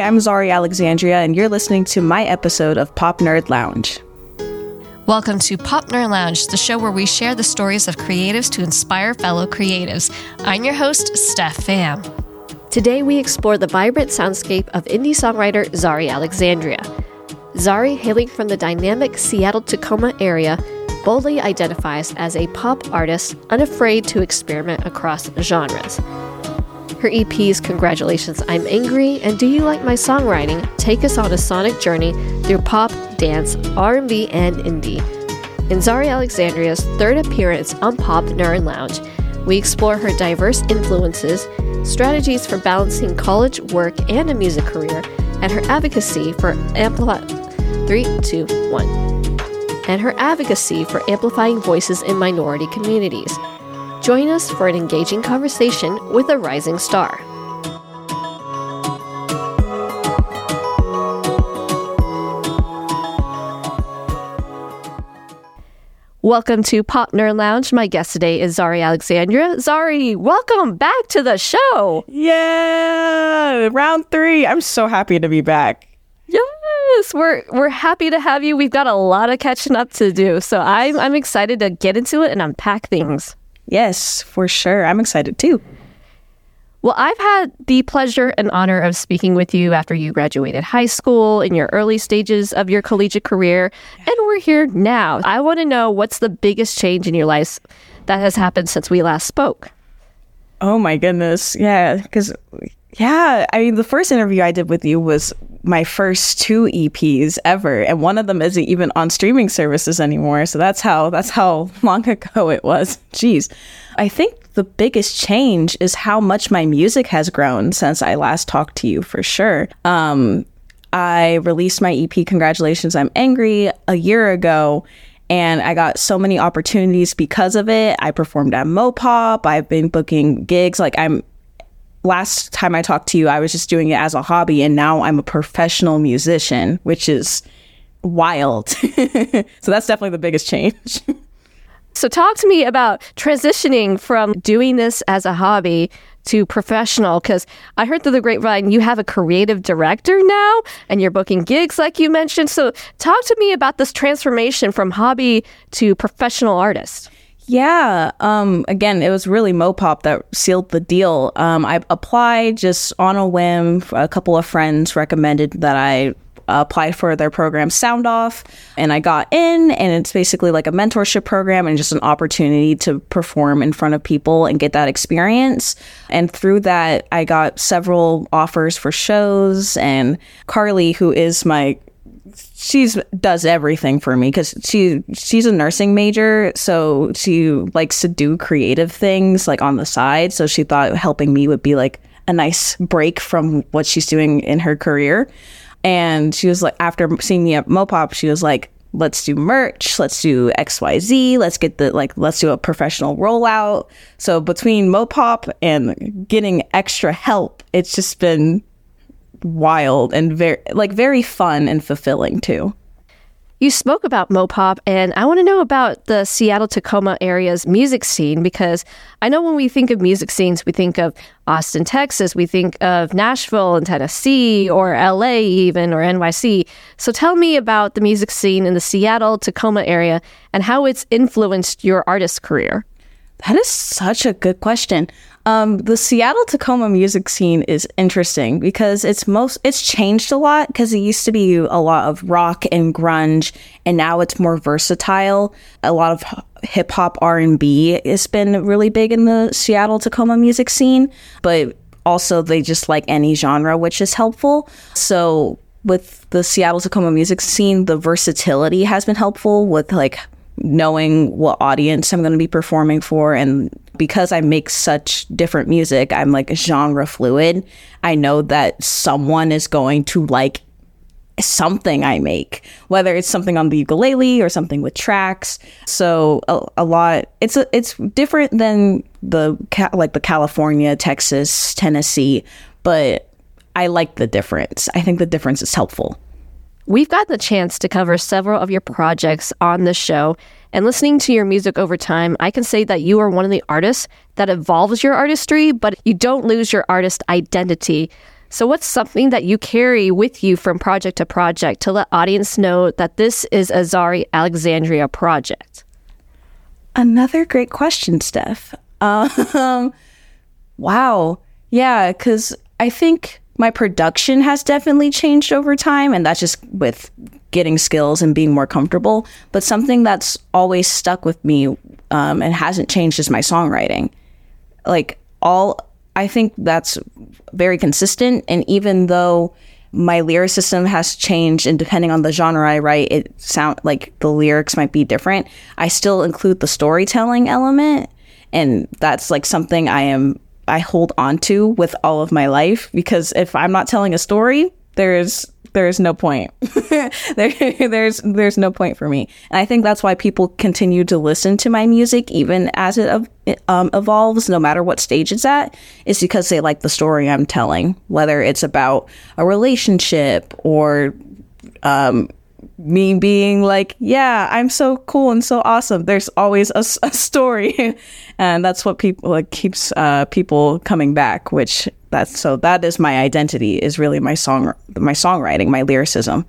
Hi, I'm Zari Alexandria, and you're listening to my episode of Pop Nerd Lounge. Welcome to Pop Nerd Lounge, the show where we share the stories of creatives to inspire fellow creatives. I'm your host, Steph Pham. Today we explore the vibrant soundscape of indie songwriter Zari Alexandria. Zari, hailing from the dynamic Seattle Tacoma area, boldly identifies as a pop artist unafraid to experiment across genres. Her EPs Congratulations, I'm Angry and Do You Like My Songwriting take us on a sonic journey through pop, dance, R&B, and indie. In Zari Alexandria's third appearance on Pop Nerd Lounge, we explore her diverse influences, strategies for balancing college, work, and a music career, and her advocacy for amplify three, two, one. And her advocacy for amplifying voices in minority communities. Join us for an engaging conversation with a rising star. Welcome to Pop Nerd Lounge. My guest today is Zari Alexandria. Zari, welcome back to the show. Yeah, round three. I'm so happy to be back. Yes, we're we're happy to have you. We've got a lot of catching up to do, so I'm I'm excited to get into it and unpack things. Yes, for sure. I'm excited too. Well, I've had the pleasure and honor of speaking with you after you graduated high school in your early stages of your collegiate career, and we're here now. I want to know what's the biggest change in your life that has happened since we last spoke. Oh my goodness. Yeah, because, yeah, I mean, the first interview I did with you was my first two EPs ever, and one of them isn't even on streaming services anymore. So that's how that's how long ago it was. Jeez, I think the biggest change is how much my music has grown since I last talked to you. For sure. Um, I released my EP "Congratulations, I'm Angry" a year ago. And I got so many opportunities because of it. I performed at Mopop. I've been booking gigs. Like I'm last time I talked to you, I was just doing it as a hobby, and now I'm a professional musician, which is wild. so that's definitely the biggest change. so, talk to me about transitioning from doing this as a hobby to professional because I heard through the grapevine you have a creative director now and you're booking gigs like you mentioned. So, talk to me about this transformation from hobby to professional artist. Yeah. Um, again, it was really Mopop that sealed the deal. Um, I applied just on a whim. A couple of friends recommended that I applied for their program Sound Off, and I got in. And it's basically like a mentorship program and just an opportunity to perform in front of people and get that experience. And through that, I got several offers for shows. And Carly, who is my she's does everything for me because she she's a nursing major so she likes to do creative things like on the side. So she thought helping me would be like a nice break from what she's doing in her career. And she was like after seeing me at mopop she was like let's do merch. Let's do xyz let's get the like let's do a professional rollout. So between mopop and getting extra help it's just been wild and very like very fun and fulfilling too. You spoke about Mopop, and I want to know about the Seattle Tacoma area's music scene because I know when we think of music scenes, we think of Austin, Texas, we think of Nashville and Tennessee, or LA even, or NYC. So tell me about the music scene in the Seattle Tacoma area and how it's influenced your artist career. That is such a good question. Um, the Seattle Tacoma music scene is interesting because it's most it's changed a lot because it used to be a lot of rock and grunge, and now it's more versatile. A lot of hip hop R and B has been really big in the Seattle Tacoma music scene, but also they just like any genre, which is helpful. So with the Seattle Tacoma music scene, the versatility has been helpful with like knowing what audience I'm going to be performing for. And because I make such different music, I'm like genre fluid. I know that someone is going to like something I make, whether it's something on the ukulele or something with tracks. So a, a lot, it's a, it's different than the like the California, Texas, Tennessee, but I like the difference. I think the difference is helpful. We've gotten the chance to cover several of your projects on the show. And listening to your music over time, I can say that you are one of the artists that evolves your artistry, but you don't lose your artist identity. So, what's something that you carry with you from project to project to let audience know that this is a Zari Alexandria project? Another great question, Steph. Um, wow. Yeah, because I think my production has definitely changed over time, and that's just with getting skills and being more comfortable. But something that's always stuck with me um, and hasn't changed is my songwriting. Like, all, I think that's very consistent. And even though my lyricism has changed and depending on the genre I write, it sound like the lyrics might be different. I still include the storytelling element. And that's like something I am I hold on to with all of my life because if I'm not telling a story, there's there's no point. there, there's there's no point for me, and I think that's why people continue to listen to my music even as it um, evolves, no matter what stage it's at. Is because they like the story I'm telling, whether it's about a relationship or um, me being like, yeah, I'm so cool and so awesome. There's always a, a story, and that's what people like keeps uh, people coming back. Which that's so that is my identity is really my song, my songwriting, my lyricism.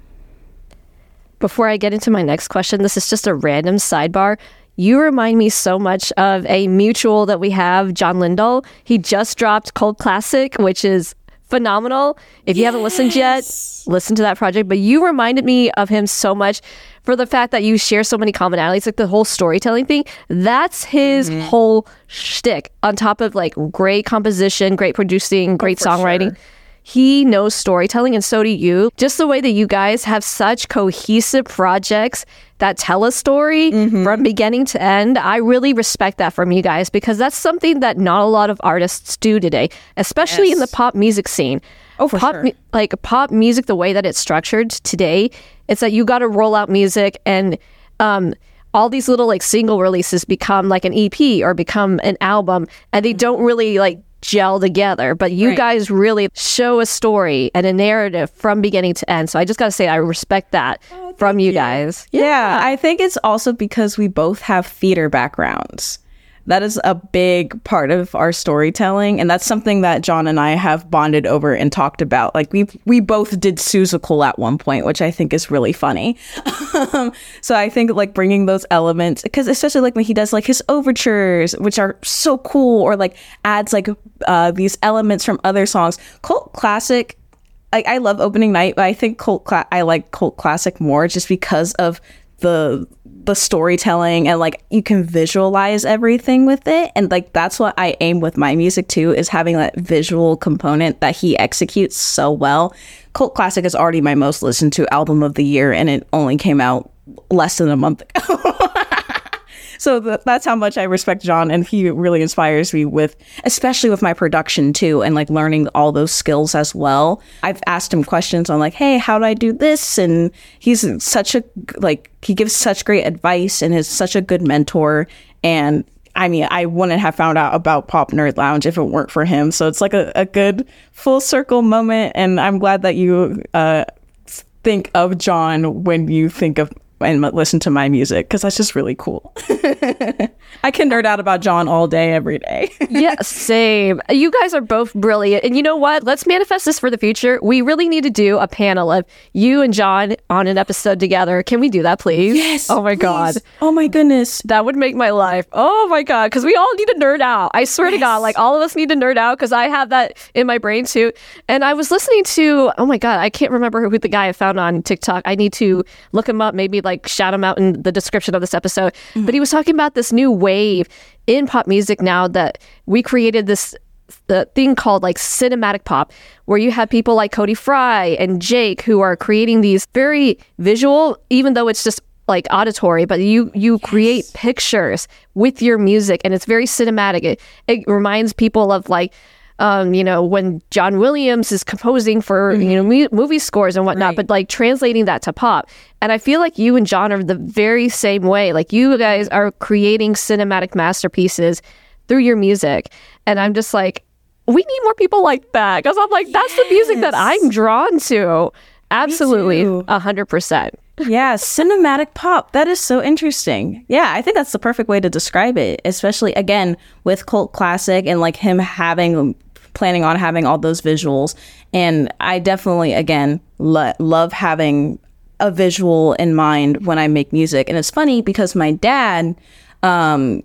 Before I get into my next question, this is just a random sidebar. You remind me so much of a mutual that we have, John Lindahl. He just dropped Cult Classic, which is phenomenal. If you haven't listened yet, listen to that project. But you reminded me of him so much for the fact that you share so many commonalities, like the whole storytelling thing. That's his mm-hmm. whole shtick. On top of like great composition, great producing, great oh, songwriting. Sure. He knows storytelling, and so do you. Just the way that you guys have such cohesive projects that tell a story mm-hmm. from beginning to end. I really respect that from you guys because that's something that not a lot of artists do today, especially yes. in the pop music scene. Oh, for pop, sure. Like pop music, the way that it's structured today, it's that you got to roll out music and um, all these little like single releases become like an EP or become an album, and they mm-hmm. don't really like gel together. But you right. guys really show a story and a narrative from beginning to end. So I just got to say, I respect that oh, from you, you, guys. Yeah. yeah, I think it's also because we both have theater backgrounds that is a big part of our storytelling and that's something that john and i have bonded over and talked about. Like we we both did seussical at one point which i think is really funny. So i think like bringing those elements because especially like when he does like his overtures which are so cool or like adds like uh, these elements from other songs. Cult classic like I love opening night, but I think cult cla- I like cult classic more just because of the the storytelling and like you can visualize everything with it and like that's what I aim with my music too is having that visual component that he executes so well. Cult Classic is already my most listened to album of the year and it only came out less than a month ago. So th- that's how much I respect John, and he really inspires me with, especially with my production too, and like learning all those skills as well. I've asked him questions on like, hey, how do I do this? And he's such a like he gives such great advice and is such a good mentor. And I mean, I wouldn't have found out about Pop Nerd Lounge if it weren't for him. So it's like a, a good full circle moment, and I'm glad that you uh, think of John when you think of and listen to my music because that's just really cool. I can nerd out about John all day, every day. yeah, same. You guys are both brilliant. And you know what? Let's manifest this for the future. We really need to do a panel of you and John on an episode together. Can we do that, please? Yes. Oh my please. God. Oh my goodness. That would make my life. Oh my God. Because we all need to nerd out. I swear yes. to God, like all of us need to nerd out because I have that in my brain too. And I was listening to, oh my God, I can't remember who the guy I found on TikTok. I need to look him up, maybe like shout him out in the description of this episode. Mm-hmm. But he was talking about this new wave in pop music now that we created this the thing called like cinematic pop, where you have people like Cody Fry and Jake who are creating these very visual, even though it's just like auditory, but you you yes. create pictures with your music, and it's very cinematic. It, it reminds people of like um, you know, when John Williams is composing for, mm-hmm. you know, mu- movie scores and whatnot, right. but like translating that to pop. And I feel like you and John are the very same way. Like you guys are creating cinematic masterpieces through your music. And I'm just like, we need more people like that. Cause I'm like, yes. that's the music that I'm drawn to. Absolutely. A hundred percent. yeah, cinematic pop. That is so interesting. Yeah, I think that's the perfect way to describe it, especially again with cult classic and like him having planning on having all those visuals. And I definitely, again, lo- love having a visual in mind when I make music. And it's funny because my dad, um,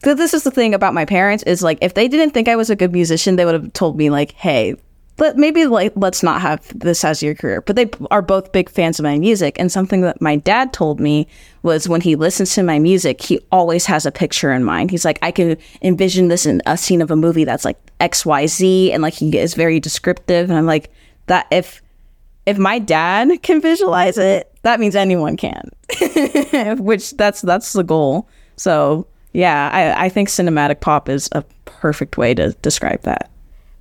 this is the thing about my parents is like if they didn't think I was a good musician, they would have told me like, "Hey, but maybe like let's not have this as your career." But they are both big fans of my music, and something that my dad told me was when he listens to my music, he always has a picture in mind. He's like, "I can envision this in a scene of a movie that's like xyz and like he is very descriptive, and I'm like, that if if my dad can visualize it, that means anyone can. Which that's that's the goal. So yeah, I, I think cinematic pop is a perfect way to describe that.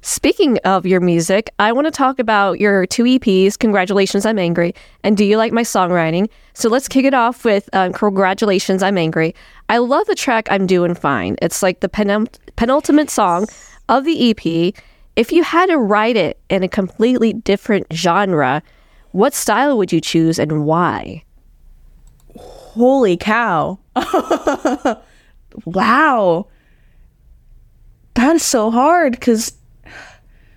Speaking of your music, I want to talk about your two EPs, Congratulations, I'm Angry, and Do You Like My Songwriting? So let's kick it off with um, Congratulations, I'm Angry. I love the track I'm Doing Fine. It's like the penult- penultimate song of the EP. If you had to write it in a completely different genre, what style would you choose and why? Holy cow. wow. That's so hard because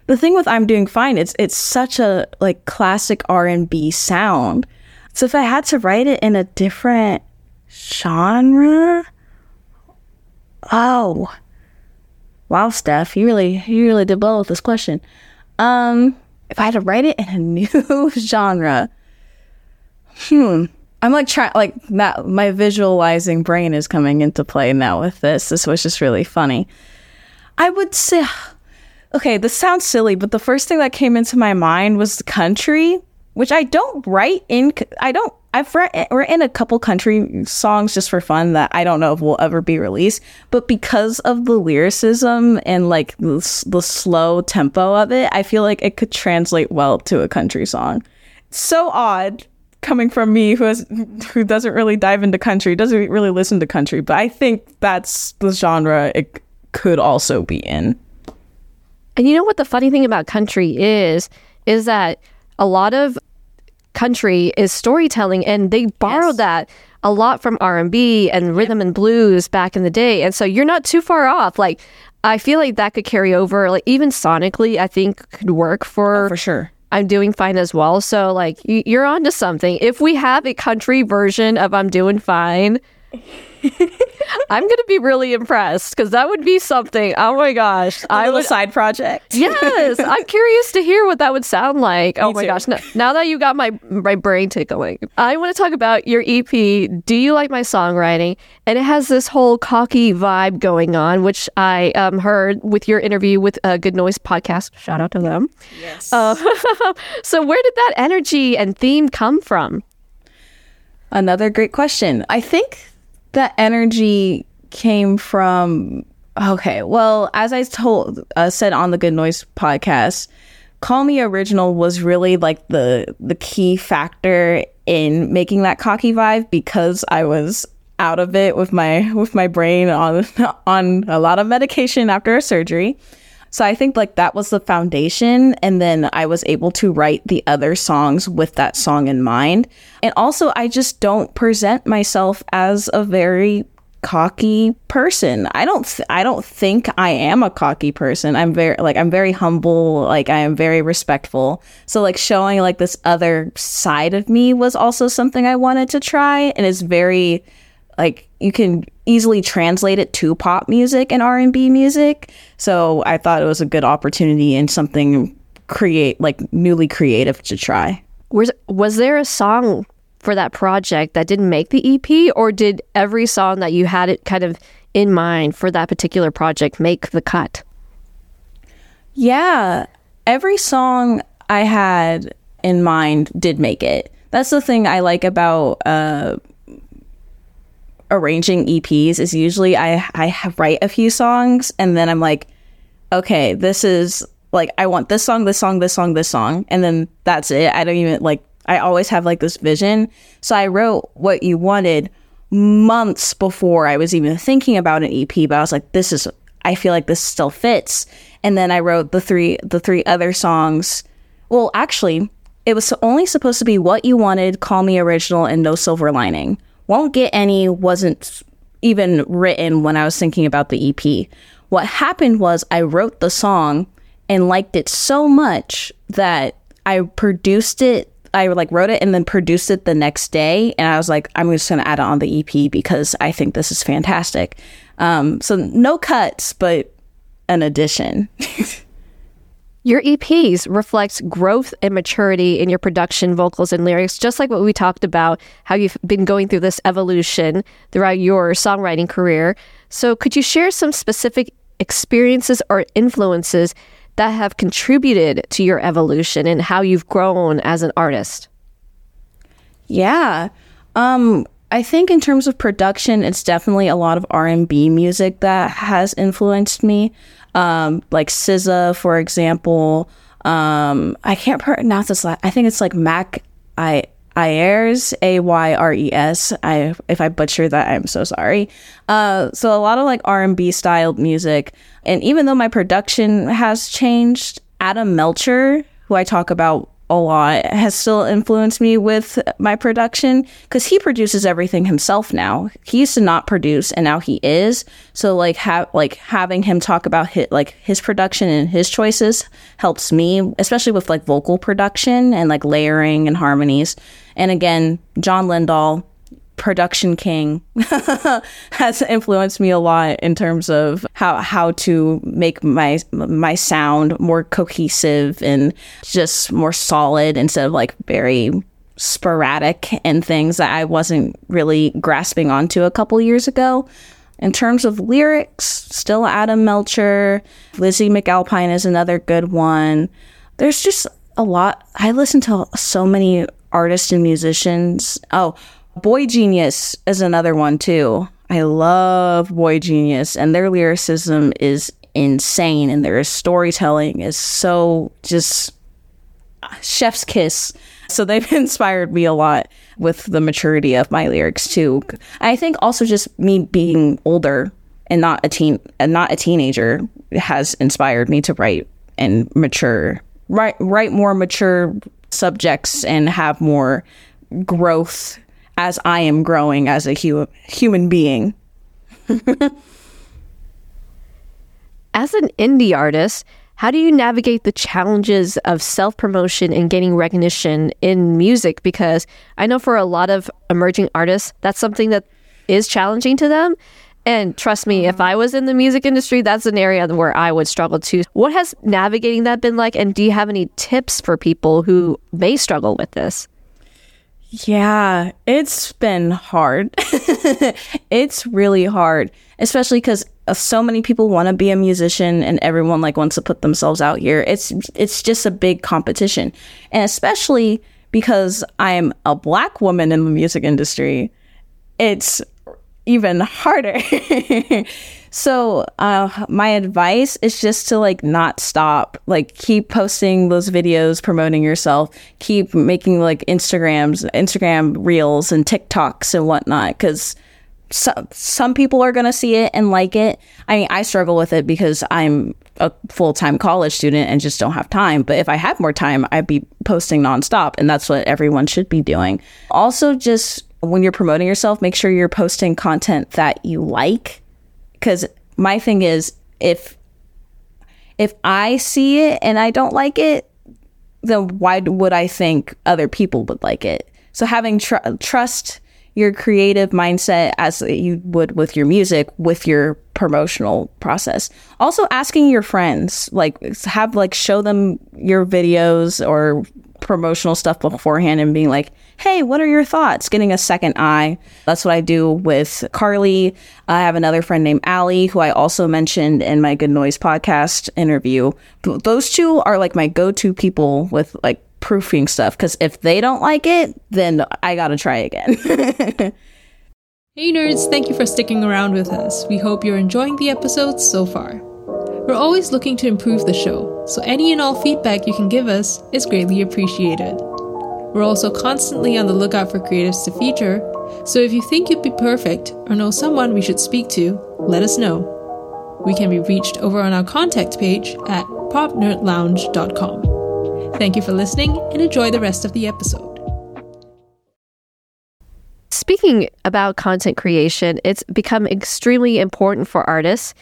the thing with I'm doing fine, it's it's such a like classic R and B sound. So if I had to write it in a different genre, oh, wow, Steph, you really you really did well with this question. Um, if I had to write it in a new genre, hmm, I'm like trying like that. My visualizing brain is coming into play now with this. This was just really funny. I would say, okay, this sounds silly, but the first thing that came into my mind was country, which I don't write in. I don't. I've written a couple country songs just for fun that I don't know if will ever be released, but because of the lyricism and like the, the slow tempo of it, I feel like it could translate well to a country song. So odd coming from me who has who doesn't really dive into country, doesn't really listen to country, but I think that's the genre it could also be in. And you know what the funny thing about country is is that a lot of country is storytelling and they borrowed yes. that a lot from R&B and rhythm and blues back in the day. And so you're not too far off. Like I feel like that could carry over like even sonically I think could work for oh, for sure I'm doing fine as well. So like you're onto something. If we have a country version of I'm doing fine, I'm going to be really impressed because that would be something. Oh my gosh. I would side project. yes. I'm curious to hear what that would sound like. oh my too. gosh. Now, now, that you got my my brain tickling, I want to talk about your EP, Do You Like My Songwriting? And it has this whole cocky vibe going on, which I um, heard with your interview with a Good Noise podcast. Shout out to them. Yes. Uh, so, where did that energy and theme come from? Another great question. I think that energy came from okay well as i told uh, said on the good noise podcast call me original was really like the the key factor in making that cocky vibe because i was out of it with my with my brain on on a lot of medication after a surgery so I think like that was the foundation. And then I was able to write the other songs with that song in mind. And also, I just don't present myself as a very cocky person. I don't th- I don't think I am a cocky person. I'm very like I'm very humble, like I am very respectful. So like showing like this other side of me was also something I wanted to try and it's very like you can easily translate it to pop music and R&B music. So I thought it was a good opportunity and something create like newly creative to try. Was was there a song for that project that didn't make the EP or did every song that you had it kind of in mind for that particular project make the cut? Yeah, every song I had in mind did make it. That's the thing I like about uh, arranging EPs is usually I I write a few songs and then I'm like, okay, this is like I want this song, this song, this song, this song, and then that's it. I don't even like I always have like this vision. So I wrote what you wanted months before I was even thinking about an EP, but I was like, this is I feel like this still fits. And then I wrote the three the three other songs. Well, actually, it was only supposed to be what you wanted, call me original, and no silver lining. Won't Get Any wasn't even written when I was thinking about the EP. What happened was I wrote the song and liked it so much that I produced it. I like wrote it and then produced it the next day. And I was like, I'm just going to add it on the EP because I think this is fantastic. Um, so no cuts, but an addition. Your EPs reflect growth and maturity in your production, vocals, and lyrics, just like what we talked about, how you've been going through this evolution throughout your songwriting career. So, could you share some specific experiences or influences that have contributed to your evolution and how you've grown as an artist? Yeah. Um, I think in terms of production, it's definitely a lot of R and B music that has influenced me um, like SZA, for example. Um, I can't pronounce this. I think it's like Mac I Ayres, A Y R E S. I if I butcher that, I'm so sorry. Uh, so a lot of like R and B styled music, and even though my production has changed, Adam Melcher, who I talk about a lot has still influenced me with my production because he produces everything himself now. He used to not produce and now he is. So like have like having him talk about his, like his production and his choices helps me, especially with like vocal production and like layering and harmonies. And again, John Lindahl, production king has influenced me a lot in terms of how how to make my my sound more cohesive and just more solid instead of like very sporadic and things that I wasn't really grasping onto a couple years ago. In terms of lyrics, still Adam Melcher, Lizzie McAlpine is another good one. There's just a lot. I listen to so many artists and musicians. Oh, boygenius is another one too. I love Boy Genius, and their lyricism is insane, and their storytelling is so just uh, chef's kiss. So they've inspired me a lot with the maturity of my lyrics too. I think also just me being older and not a teen, and not a teenager, has inspired me to write and mature, write write more mature subjects and have more growth as I am growing as a hu- human being. as an indie artist, how do you navigate the challenges of self promotion and getting recognition in music? Because I know for a lot of emerging artists, that's something that is challenging to them. And trust me, if I was in the music industry, that's an area where I would struggle too. What has navigating that been like? And do you have any tips for people who may struggle with this? Yeah, it's been hard. it's really hard, especially because so many people want to be a musician and everyone like wants to put themselves out here. It's it's just a big competition, and especially because I'm a black woman in the music industry, it's even harder. So, uh, my advice is just to like not stop. Like, keep posting those videos, promoting yourself. Keep making like Instagrams, Instagram reels, and TikToks and whatnot. Because some some people are gonna see it and like it. I mean, I struggle with it because I'm a full time college student and just don't have time. But if I had more time, I'd be posting nonstop, and that's what everyone should be doing. Also, just when you're promoting yourself, make sure you're posting content that you like because my thing is if if I see it and I don't like it, then why would I think other people would like it? So having tr- trust your creative mindset as you would with your music with your promotional process. Also asking your friends, like have like show them your videos or promotional stuff beforehand and being like, hey, what are your thoughts? Getting a second eye. That's what I do with Carly. I have another friend named Allie, who I also mentioned in my Good Noise podcast interview. Those two are like my go to people with like proofing stuff because if they don't like it, then I gotta try again. hey nerds, thank you for sticking around with us. We hope you're enjoying the episodes so far. We're always looking to improve the show, so any and all feedback you can give us is greatly appreciated. We're also constantly on the lookout for creatives to feature, so if you think you'd be perfect or know someone we should speak to, let us know. We can be reached over on our contact page at popnerdlounge.com. Thank you for listening and enjoy the rest of the episode. Speaking about content creation, it's become extremely important for artists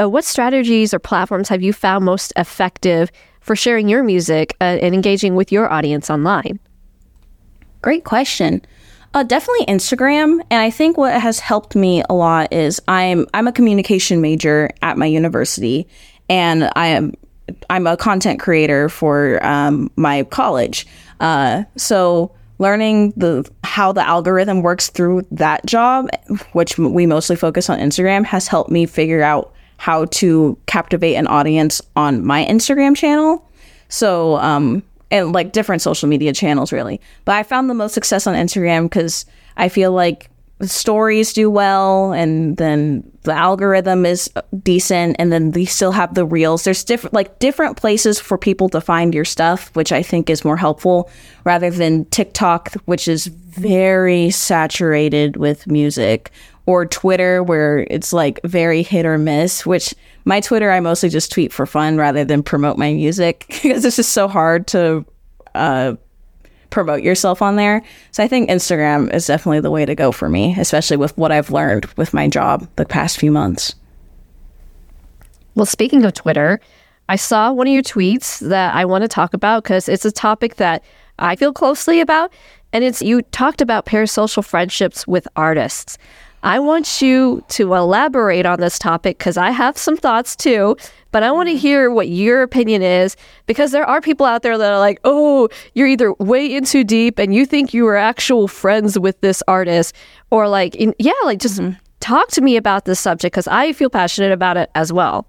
uh, what strategies or platforms have you found most effective for sharing your music uh, and engaging with your audience online? Great question. Uh, definitely Instagram, and I think what has helped me a lot is I'm I'm a communication major at my university, and I am I'm a content creator for um, my college. Uh, so learning the how the algorithm works through that job, which we mostly focus on Instagram, has helped me figure out how to captivate an audience on my Instagram channel. So um, and like different social media channels really. But I found the most success on Instagram because I feel like stories do well and then the algorithm is uh, decent and then we still have the reels there's different like different places for people to find your stuff which i think is more helpful rather than tiktok which is very saturated with music or twitter where it's like very hit or miss which my twitter i mostly just tweet for fun rather than promote my music because it's just so hard to uh, promote yourself on there. So I think Instagram is definitely the way to go for me, especially with what I've learned with my job the past few months. Well, speaking of Twitter, I saw one of your tweets that I want to talk about because it's a topic that I feel closely about. And it's you talked about parasocial friendships with artists. I want you to elaborate on this topic because I have some thoughts too, but I want to mm-hmm. hear what your opinion is because there are people out there that are like, oh, you're either way in too deep and you think you are actual friends with this artist, or like, in, yeah, like just mm-hmm. talk to me about this subject because I feel passionate about it as well.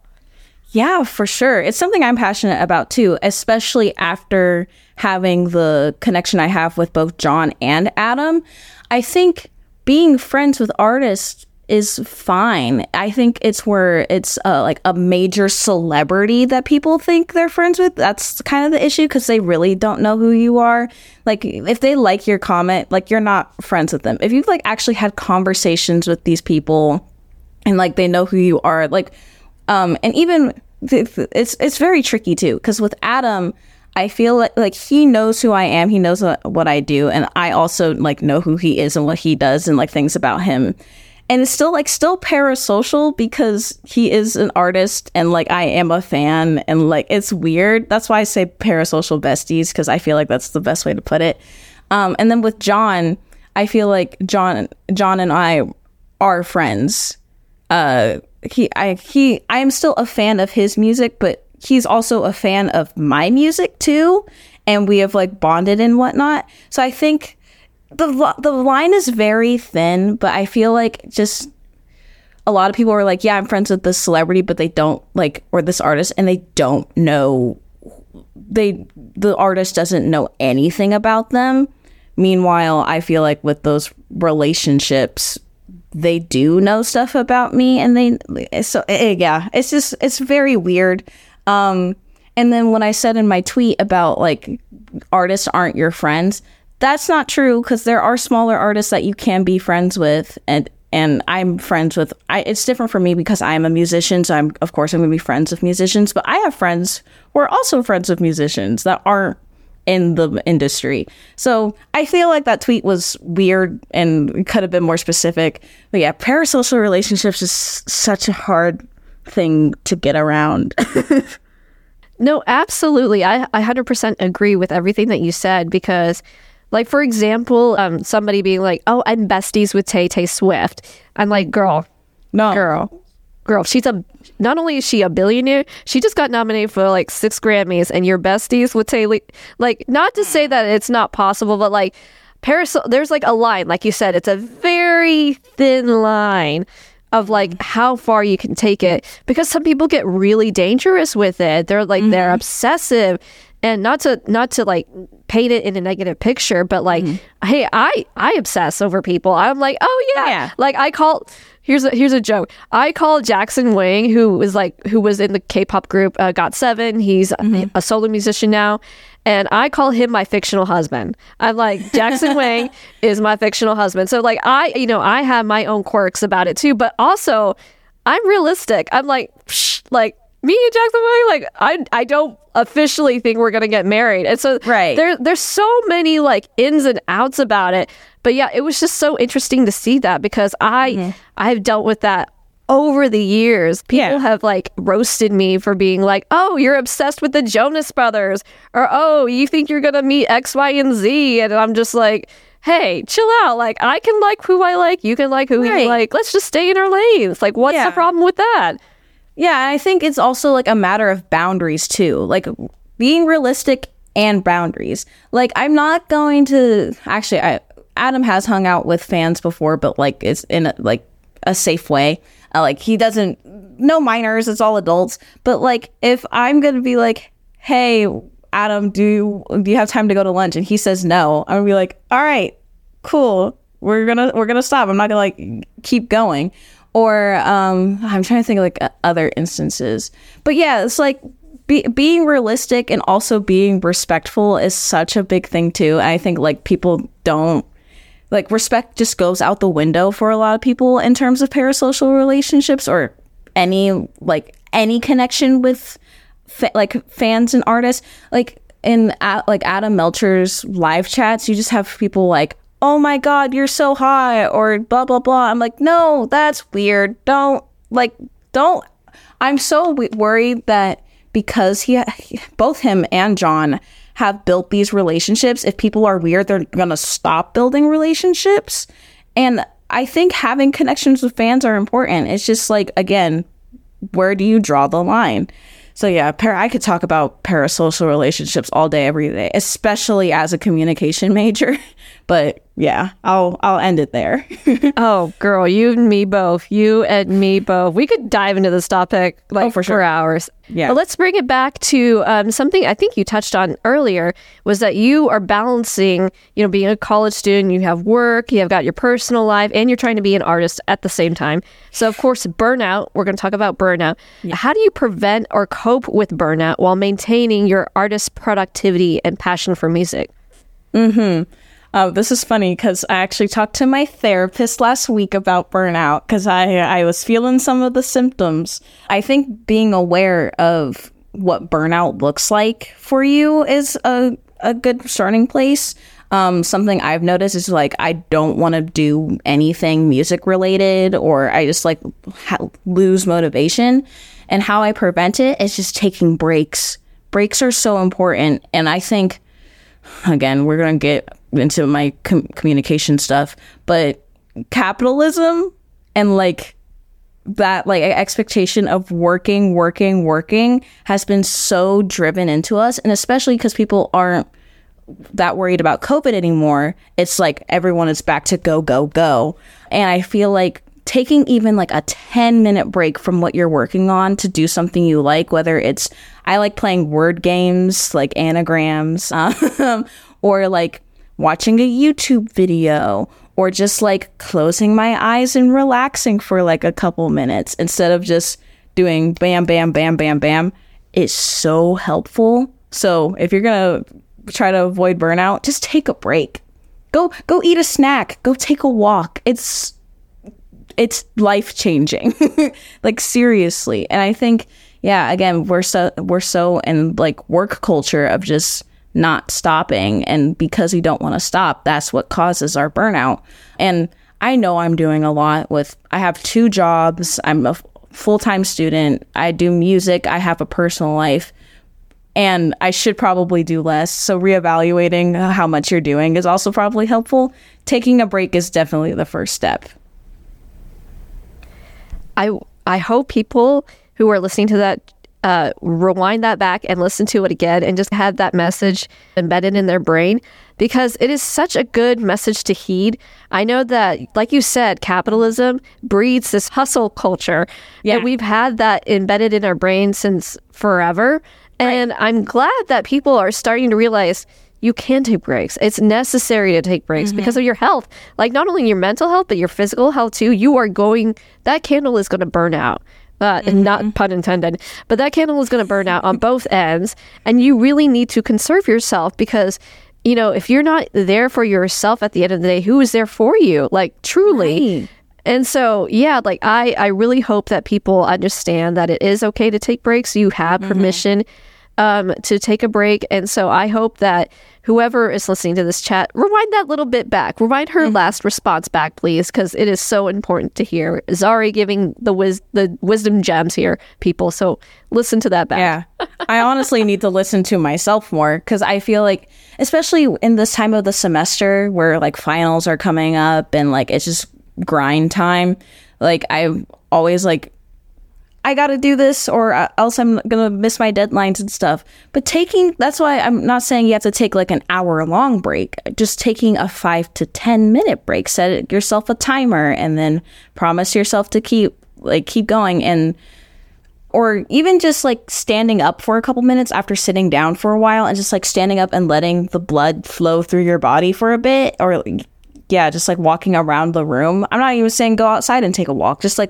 Yeah, for sure. It's something I'm passionate about too, especially after having the connection I have with both John and Adam. I think being friends with artists is fine. I think it's where it's uh, like a major celebrity that people think they're friends with. That's kind of the issue because they really don't know who you are. Like if they like your comment, like you're not friends with them. If you've like actually had conversations with these people and like they know who you are, like um and even it's it's very tricky too because with Adam I feel like like he knows who I am. He knows what, I do, and I also like know who he is and what he does and like things about him. And it's still like still parasocial because he is an artist and like I am a fan and like it's weird. That's why I say parasocial besties because I feel like that's the best way to put it. Um, and then with John, I feel like John John and I are friends. Uh, he I he I am still a fan of his music, but he's also a fan of my music too, and we have like bonded and whatnot. So I think the the line is very thin, but I feel like just a lot of people are like, yeah, I'm friends with this celebrity, but they don't like or this artist, and they don't know they the artist doesn't know anything about them. Meanwhile, I feel like with those relationships, they do know stuff about me, and they so eh, yeah, it's just it's very weird. Um, and then when I said in my tweet about like artists aren't your friends, that's not true because there are smaller artists that you can be friends with and and I'm friends with I it's different for me because I'm a musician, so I'm of course I'm gonna be friends with musicians, but I have friends who are also friends with musicians that aren't in the industry. So I feel like that tweet was weird and could have been more specific. But yeah, parasocial relationships is such a hard thing to get around. no, absolutely. I, I 100% agree with everything that you said because, like, for example, um, somebody being like, oh, I'm besties with Tay Tay Swift. I'm like, girl, no. Girl, girl, she's a, not only is she a billionaire, she just got nominated for like six Grammys and you're besties with Taylor. Like, not to say that it's not possible, but like, Paris, there's like a line, like you said, it's a very thin line of like how far you can take it because some people get really dangerous with it. They're like mm-hmm. they're obsessive and not to not to like paint it in a negative picture, but like mm-hmm. hey, I I obsess over people. I'm like, "Oh yeah." yeah. Like I call here's a here's a joke. I call Jackson Wang, who was like who was in the K-pop group uh, GOT7. He's mm-hmm. a solo musician now, and I call him my fictional husband. I'm like Jackson Wang is my fictional husband. So like I, you know, I have my own quirks about it too, but also I'm realistic. I'm like, psh, like me and Jackson Wang, like I, I don't officially think we're gonna get married, and so right there, there's so many like ins and outs about it. But yeah, it was just so interesting to see that because I, mm-hmm. I have dealt with that over the years, people Yeah. have like roasted me for being like, oh, you're obsessed with the Jonas Brothers, or oh, you think you're gonna meet X, Y, and Z. And I'm just like, hey, chill out. Like, I can like who I like, you can like who you like. Let's just stay in our lanes. Like, what's Yeah. the problem with that? Yeah, and I think it's also like a matter of boundaries too. Like being realistic and boundaries. Like I'm not going to actually I Adam has hung out with fans before, but like it's in a, like a safe way. Uh, like he doesn't no minors, it's all adults. But like if I'm to be like, "Hey, Adam, do you, do you have time to go to lunch?" and he says no, I'm to be like, "All right, cool. We're to we're to stop. I'm not to like keep going." Or um I'm trying to think of like uh, other instances. But yeah, it's like be, being realistic and also being respectful is such a big thing too. I think like people don't like respect just goes out the window for a lot of people in terms of parasocial relationships or any like any connection with fa- like fans and artists. Like in uh, like adam melcher's live chats you just have people like oh my god you're so high or blah blah blah. I'm like no that's weird. Don't like don't i'm so w- worried that because he both him and john have built these relationships if people are weird they're gonna stop building relationships. And i think having connections with fans are important. It's just like again where do you draw the line? So yeah para- i could talk about parasocial relationships all day every day especially as a communication major but yeah i'll i'll end it there Oh, girl, you and me both. You and me both. We could dive into this topic like Oh, for sure. hours. Yeah. But let's bring it back to um, something I think you touched on earlier was that you are balancing, you know, being a college student, you have work, you have got your personal life, and you're trying to be an artist at the same time. So, of course, burnout, we're going to talk about burnout. How do you prevent or cope with burnout while maintaining your artist productivity and passion for music? Oh, this is funny because I actually talked to my therapist last week about burnout because I I was feeling some of the symptoms. I think being aware of what burnout looks like for you is a a good starting place. Um, something I've noticed is like I don't want to do anything music related, or I just like ha- lose motivation. And how I prevent it is just taking breaks. Breaks are so important, and I think again, we're to get into my com- communication stuff, but capitalism and like that like expectation of working, working, working has been so driven into us, and especially because people aren't that worried about COVID anymore. It's like everyone is back to go, go, go. And I feel like taking even like a 10 minute break from what you're working on to do something you like, whether it's, I like playing word games like anagrams, um, or like watching a YouTube video, or just like closing my eyes and relaxing for like a couple minutes instead of just doing bam, bam, bam, bam, bam. It's so helpful. So if you're gonna try to avoid burnout, just take a break. Go go eat a snack. Go take a walk. It's it's life changing. like seriously. And I think yeah, again, we're so we're so in like work culture of just not stopping and because we don't want to stop, that's what causes our burnout. And I know I'm doing a lot with I have two jobs. I'm a full-time student. I do music. I have a personal life and I should probably do less. So reevaluating how much you're doing is also probably helpful. Taking a break is definitely the first step. I I hope people who are listening to that uh, rewind that back and listen to it again and just have that message embedded in their brain because it is such a good message to heed. I know that, like you said, capitalism breeds this hustle culture. Yeah. And we've had that embedded in our brain since forever. And I'm glad that people are starting to realize you can take breaks. It's necessary to take breaks because of your health. Like not only your mental health, but your physical health too. You are going, that candle is going to burn out. Uh, and Not pun intended, but that candle is going to burn out on both ends. And you really need to conserve yourself because, you know, if you're not there for yourself at the end of the day, who is there for you? Like truly. Right. And so, yeah, like I, I really hope that people understand that it is okay to take breaks. You have permission um, to take a break. And so I hope that whoever is listening to this chat, rewind that little bit back. Rewind her last response back, please, because it is so important to hear. Zari giving the wis- the wisdom gems here, people. So listen to that back. Yeah. I honestly need to listen to myself more because I feel like, especially in this time of the semester where like finals are coming up and like it's just grind time, like I always like, I got to do this or uh, else I'm going to miss my deadlines and stuff. But taking, that's why I'm not saying you have to take like an hour long break, just taking a five to 10 minute break, set yourself a timer and then promise yourself to keep like keep going and or even just like standing up for a couple minutes after sitting down for a while and just like standing up and letting the blood flow through your body for a bit or yeah just like walking around the room. I'm not even saying go outside and take a walk. Just like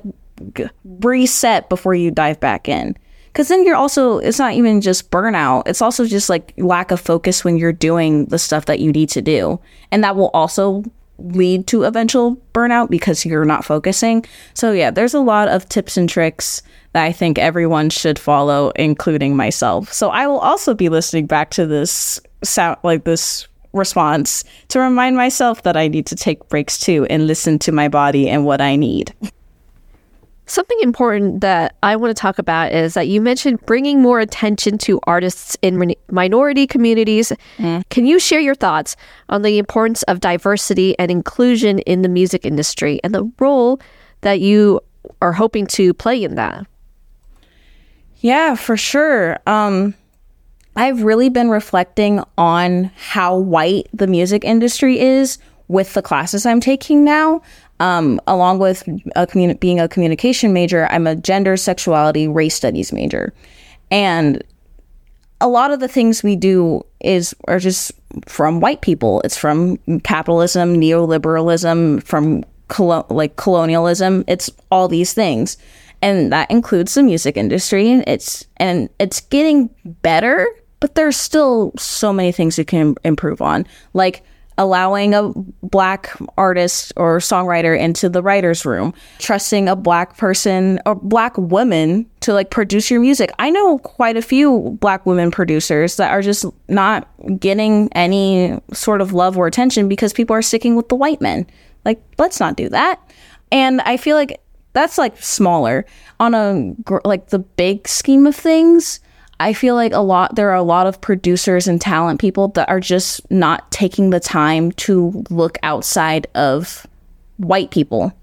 g- reset before you dive back in because then you're also it's not even just burnout it's also just like lack of focus when you're doing the stuff that you need to do and that will also lead to eventual burnout because you're not focusing so yeah there's a lot of tips and tricks that I think everyone should follow, including myself. So I will also be listening back to this sound like this response to remind myself that I need to take breaks too and listen to my body and what I need. Something important that I want to talk about is that you mentioned bringing more attention to artists in min- minority communities. Can you share your thoughts on the importance of diversity and inclusion in the music industry and the role that you are hoping to play in that? Yeah, for sure. Um, I've really been reflecting on how white the music industry is with the classes I'm taking now. Um, along with a communi- being a communication major, I'm a gender, sexuality, race studies major. And a lot of the things we do is are just from white people. It's from capitalism, neoliberalism, from colo- like colonialism. It's all these things, and that includes the music industry. And it's and it's getting better, but there's still so many things you can improve on, like allowing a black artist or songwriter into the writer's room, trusting a black person or black woman to like produce your music. I know quite a few black women producers that are just not getting any sort of love or attention because people are sticking with the white men. Like, let's not do that. And I feel like that's like smaller on a like the big scheme of things. I feel like a lot there are a lot of producers and talent people that are just not taking the time to look outside of white people.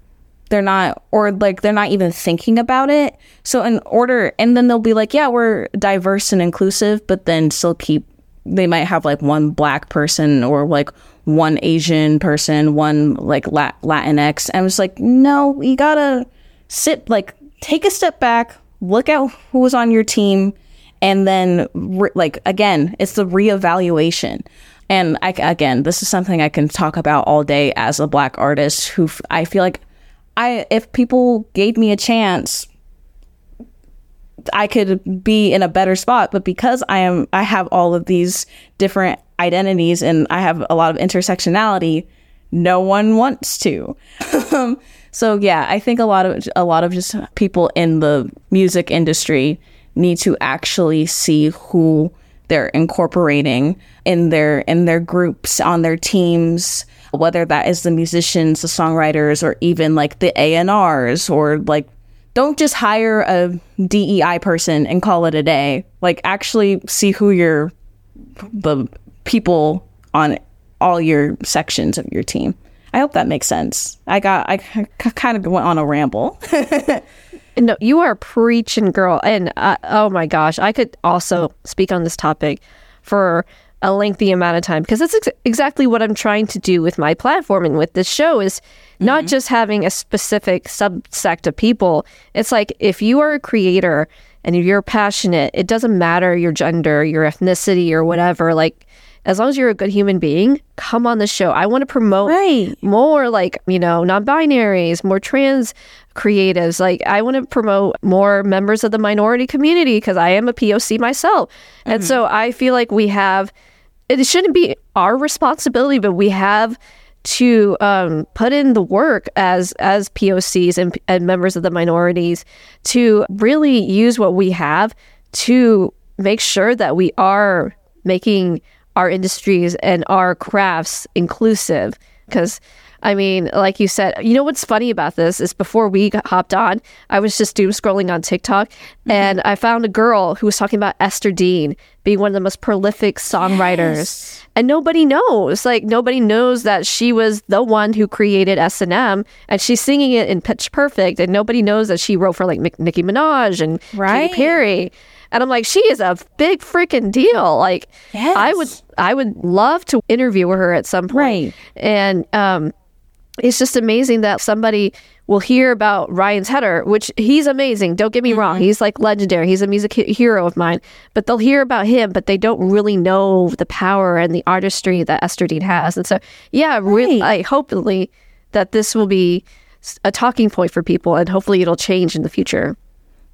They're not or like they're not even thinking about it. So in order and then they'll be like, yeah, we're diverse and inclusive, but then still keep they might have like one black person or like one Asian person, one like Lat- Latinx. And I was like, no, you gotta sit like take a step back, look at who's on your team, and then re- like again, it's the reevaluation. And I again, this is something I can talk about all day as a black artist who f- I feel like I if people gave me a chance I could be in a better spot, but because I am I have all of these different identities and I have a lot of intersectionality, no one wants to. So yeah, I think a lot of a lot of just people in the music industry need to actually see who they're incorporating in their in their groups on their teams whether that is the musicians the songwriters or even like the A&Rs or like don't just hire a DEI person and call it a day. Like actually see who your the people on all your sections of your team. I hope that makes sense. I got I kind of went on a ramble. No, you are preaching, girl. And uh, oh my gosh, I could also speak on this topic for a lengthy amount of time because that's ex- exactly what I'm trying to do with my platform and with this show is not just having a specific subsect of people. It's like if you are a creator and if you're passionate, it doesn't matter your gender, your ethnicity, or whatever. Like as long as you're a good human being, come on the show. I want to promote Right. more like, you know, non-binaries, more trans creatives. Like I want to promote more members of the minority community because I am a POC myself. And so I feel like we have it shouldn't be our responsibility, but we have to um, put in the work as as POCs and, and members of the minorities to really use what we have to make sure that we are making our industries and our crafts inclusive because I mean, like you said, you know what's funny about this is before we got hopped on, I was just doom scrolling on TikTok mm-hmm. and I found a girl who was talking about Ester Dean being one of the most prolific songwriters. Yes. And nobody knows. Like nobody knows that she was the one who created S&M and she's singing it in pitch perfect and nobody knows that she wrote for like Nicki Minaj and right. Katy Perry. And I'm like, she is a big freaking deal. Like, yes. I would, I would love to interview her at some point. Right. And um, it's just amazing that somebody will hear about Ryan Tedder, which he's amazing. Don't get me mm-hmm. wrong. He's like legendary. He's a music hero of mine. But they'll hear about him, but they don't really know the power and the artistry that Ester Dean has. And so, yeah, right. really, I hopefully that this will be a talking point for people and hopefully it'll change in the future.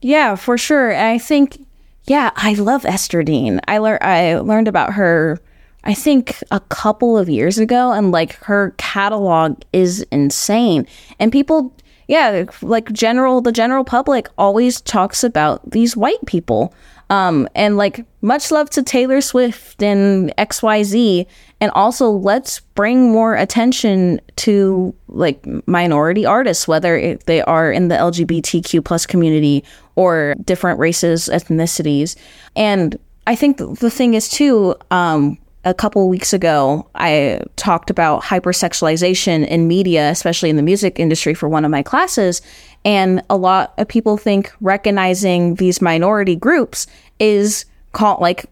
Yeah, for sure. I think, yeah, I love Ester Dean. I, learned I learned about her I think a couple of years ago, and like her catalog is insane. And people, yeah, like general, the general public always talks about these white people. Um, and like much love to Taylor Swift and XYZ. And also let's bring more attention to like minority artists, whether they are in the LGBTQ plus community or different races, ethnicities. And I think the thing is too, um, a couple weeks ago, I talked about hypersexualization in media, especially in the music industry, for one of my classes. And a lot of people think recognizing these minority groups is called like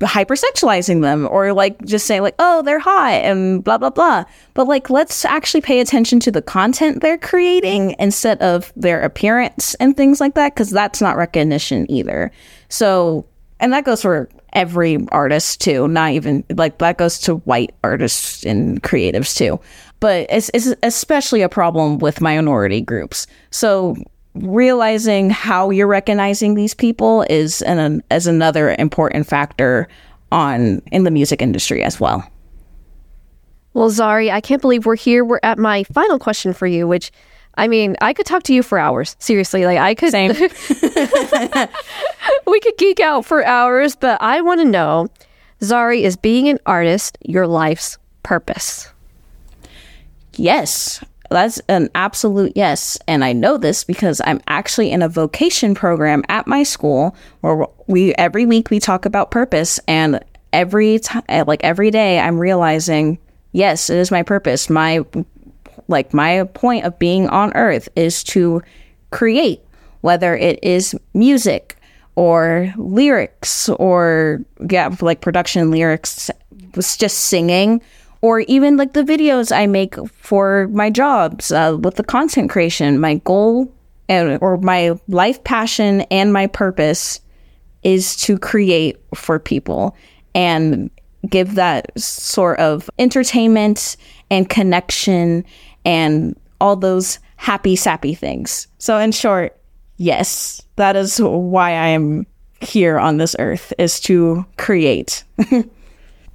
hypersexualizing them or like just saying like oh they're hot and blah blah blah. But like let's actually pay attention to the content they're creating instead of their appearance and things like that because that's not recognition either. So and that goes for every artist too, not even like that goes to white artists and creatives too. But it's, it's especially a problem with minority groups. So realizing how you're recognizing these people is an as another important factor on in the music industry as well. Well, Zari, I can't believe we're here. We're at my final question for you, which I mean, I could talk to you for hours. Seriously, like I could. Same. we could geek out for hours, but I want to know, Zari, is being an artist your life's purpose? Yes, that's an absolute yes. And I know this because I'm actually in a vocation program at my school where we every week we talk about purpose and every time like every day I'm realizing yes, it is my purpose. My like my point of being on earth is to create, whether it is music or lyrics or yeah, like production lyrics, was just singing, or even like the videos I make for my jobs uh, with the content creation. My goal and or my life passion and my purpose is to create for people and give that sort of entertainment and connection and all those happy, sappy things. So, in short, yes, that is why I am here on this earth is to create.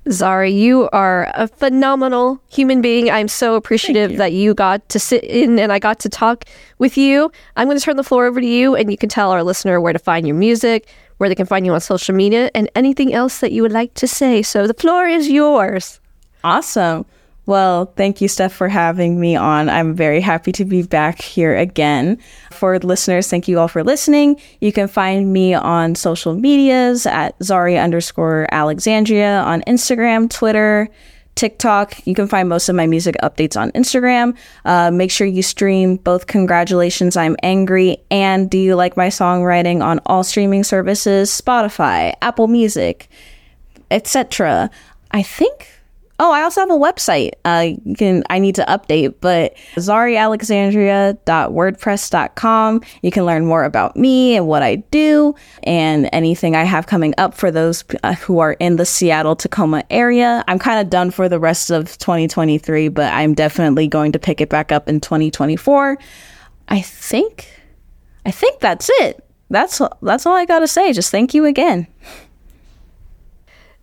Zari, you are a phenomenal human being. I'm so appreciative you. that you got to sit in and I got to talk with you. I'm going to turn the floor over to you, and you can tell our listener where to find your music, where they can find you on social media, and anything else that you would like to say. So the floor is yours. Awesome. Well, thank you, Steph, for having me on. I'm very happy to be back here again. For listeners, thank you all for listening. You can find me on social medias at Zari underscore Alexandria on Instagram, Twitter, TikTok. You can find most of my music updates on Instagram. Uh, make sure you stream both Congratulations, I'm Angry and Do You Like My Songwriting on all streaming services, Spotify, Apple Music, etc. I think Oh, I also have a website. Uh, can I need to update, but zarialexandria.wordpress.com. You can learn more about me and what I do and anything I have coming up for those uh, who are in the Seattle Tacoma area. I'm kind of done for the rest of 2023, but I'm definitely going to pick it back up in 2024. I think I think that's it. That's that's all I got to say. Just thank you again.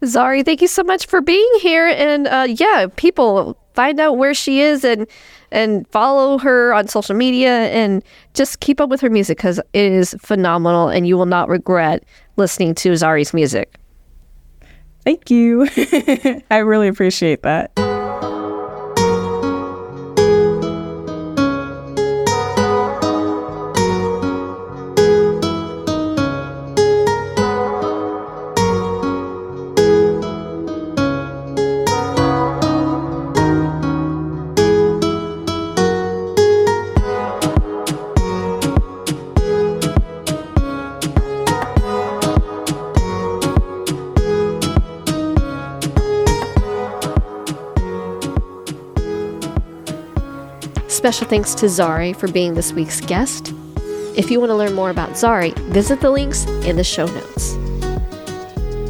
Zari, thank you so much for being here. And uh, yeah, people find out where she is and and follow her on social media and just keep up with her music because it is phenomenal and you will not regret listening to Zari's music. Thank you. I really appreciate that. Special thanks to Zari for being this week's guest. If you want to learn more about Zari, visit the links in the show notes.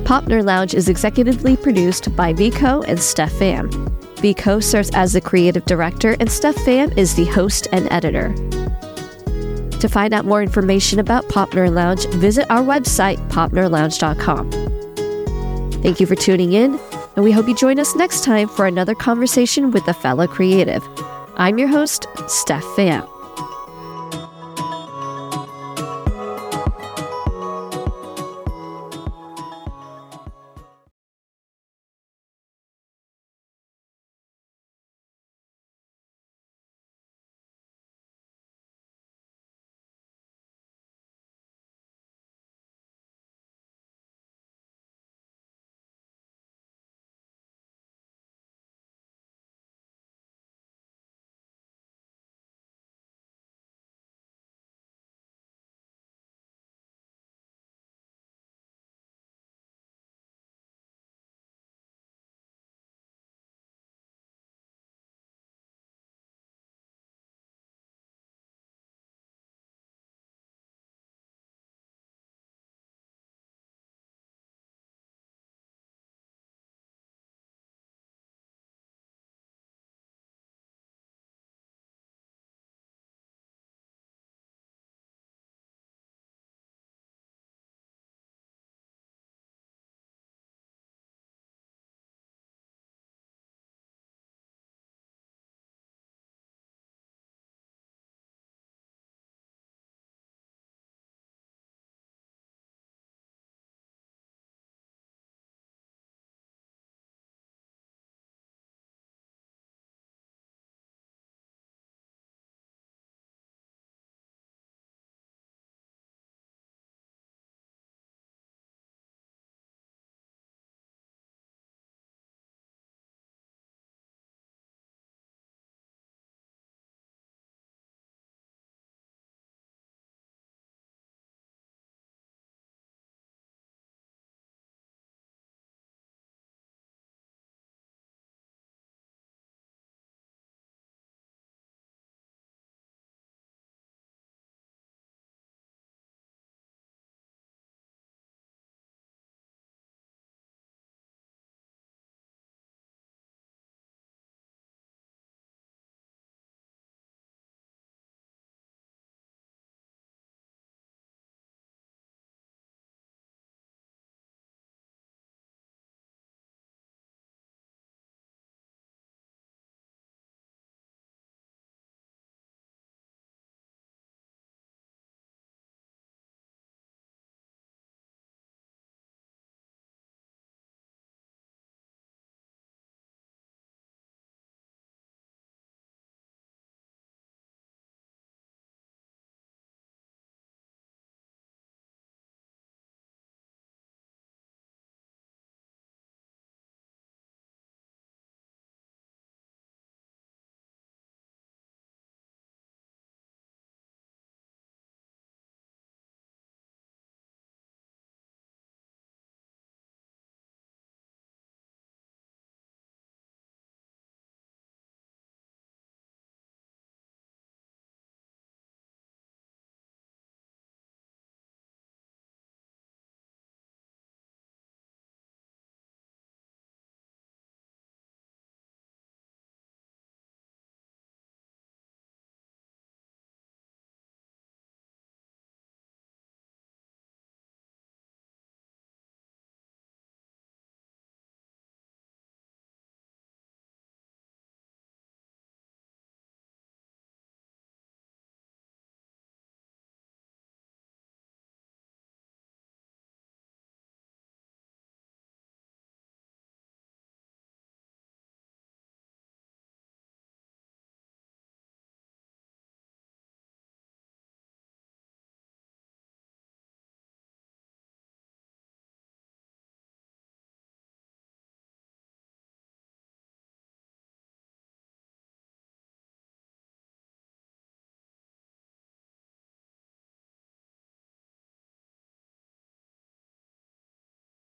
Pop Nerd Lounge is executively produced by Vico and Steph Pham. Vico serves as the creative director, and Steph Pham is the host and editor. To find out more information about Pop Nerd Lounge, visit our website, popnerdlounge.com. Thank you for tuning in, and we hope you join us next time for another conversation with a fellow creative. I'm your host, Steph Pham.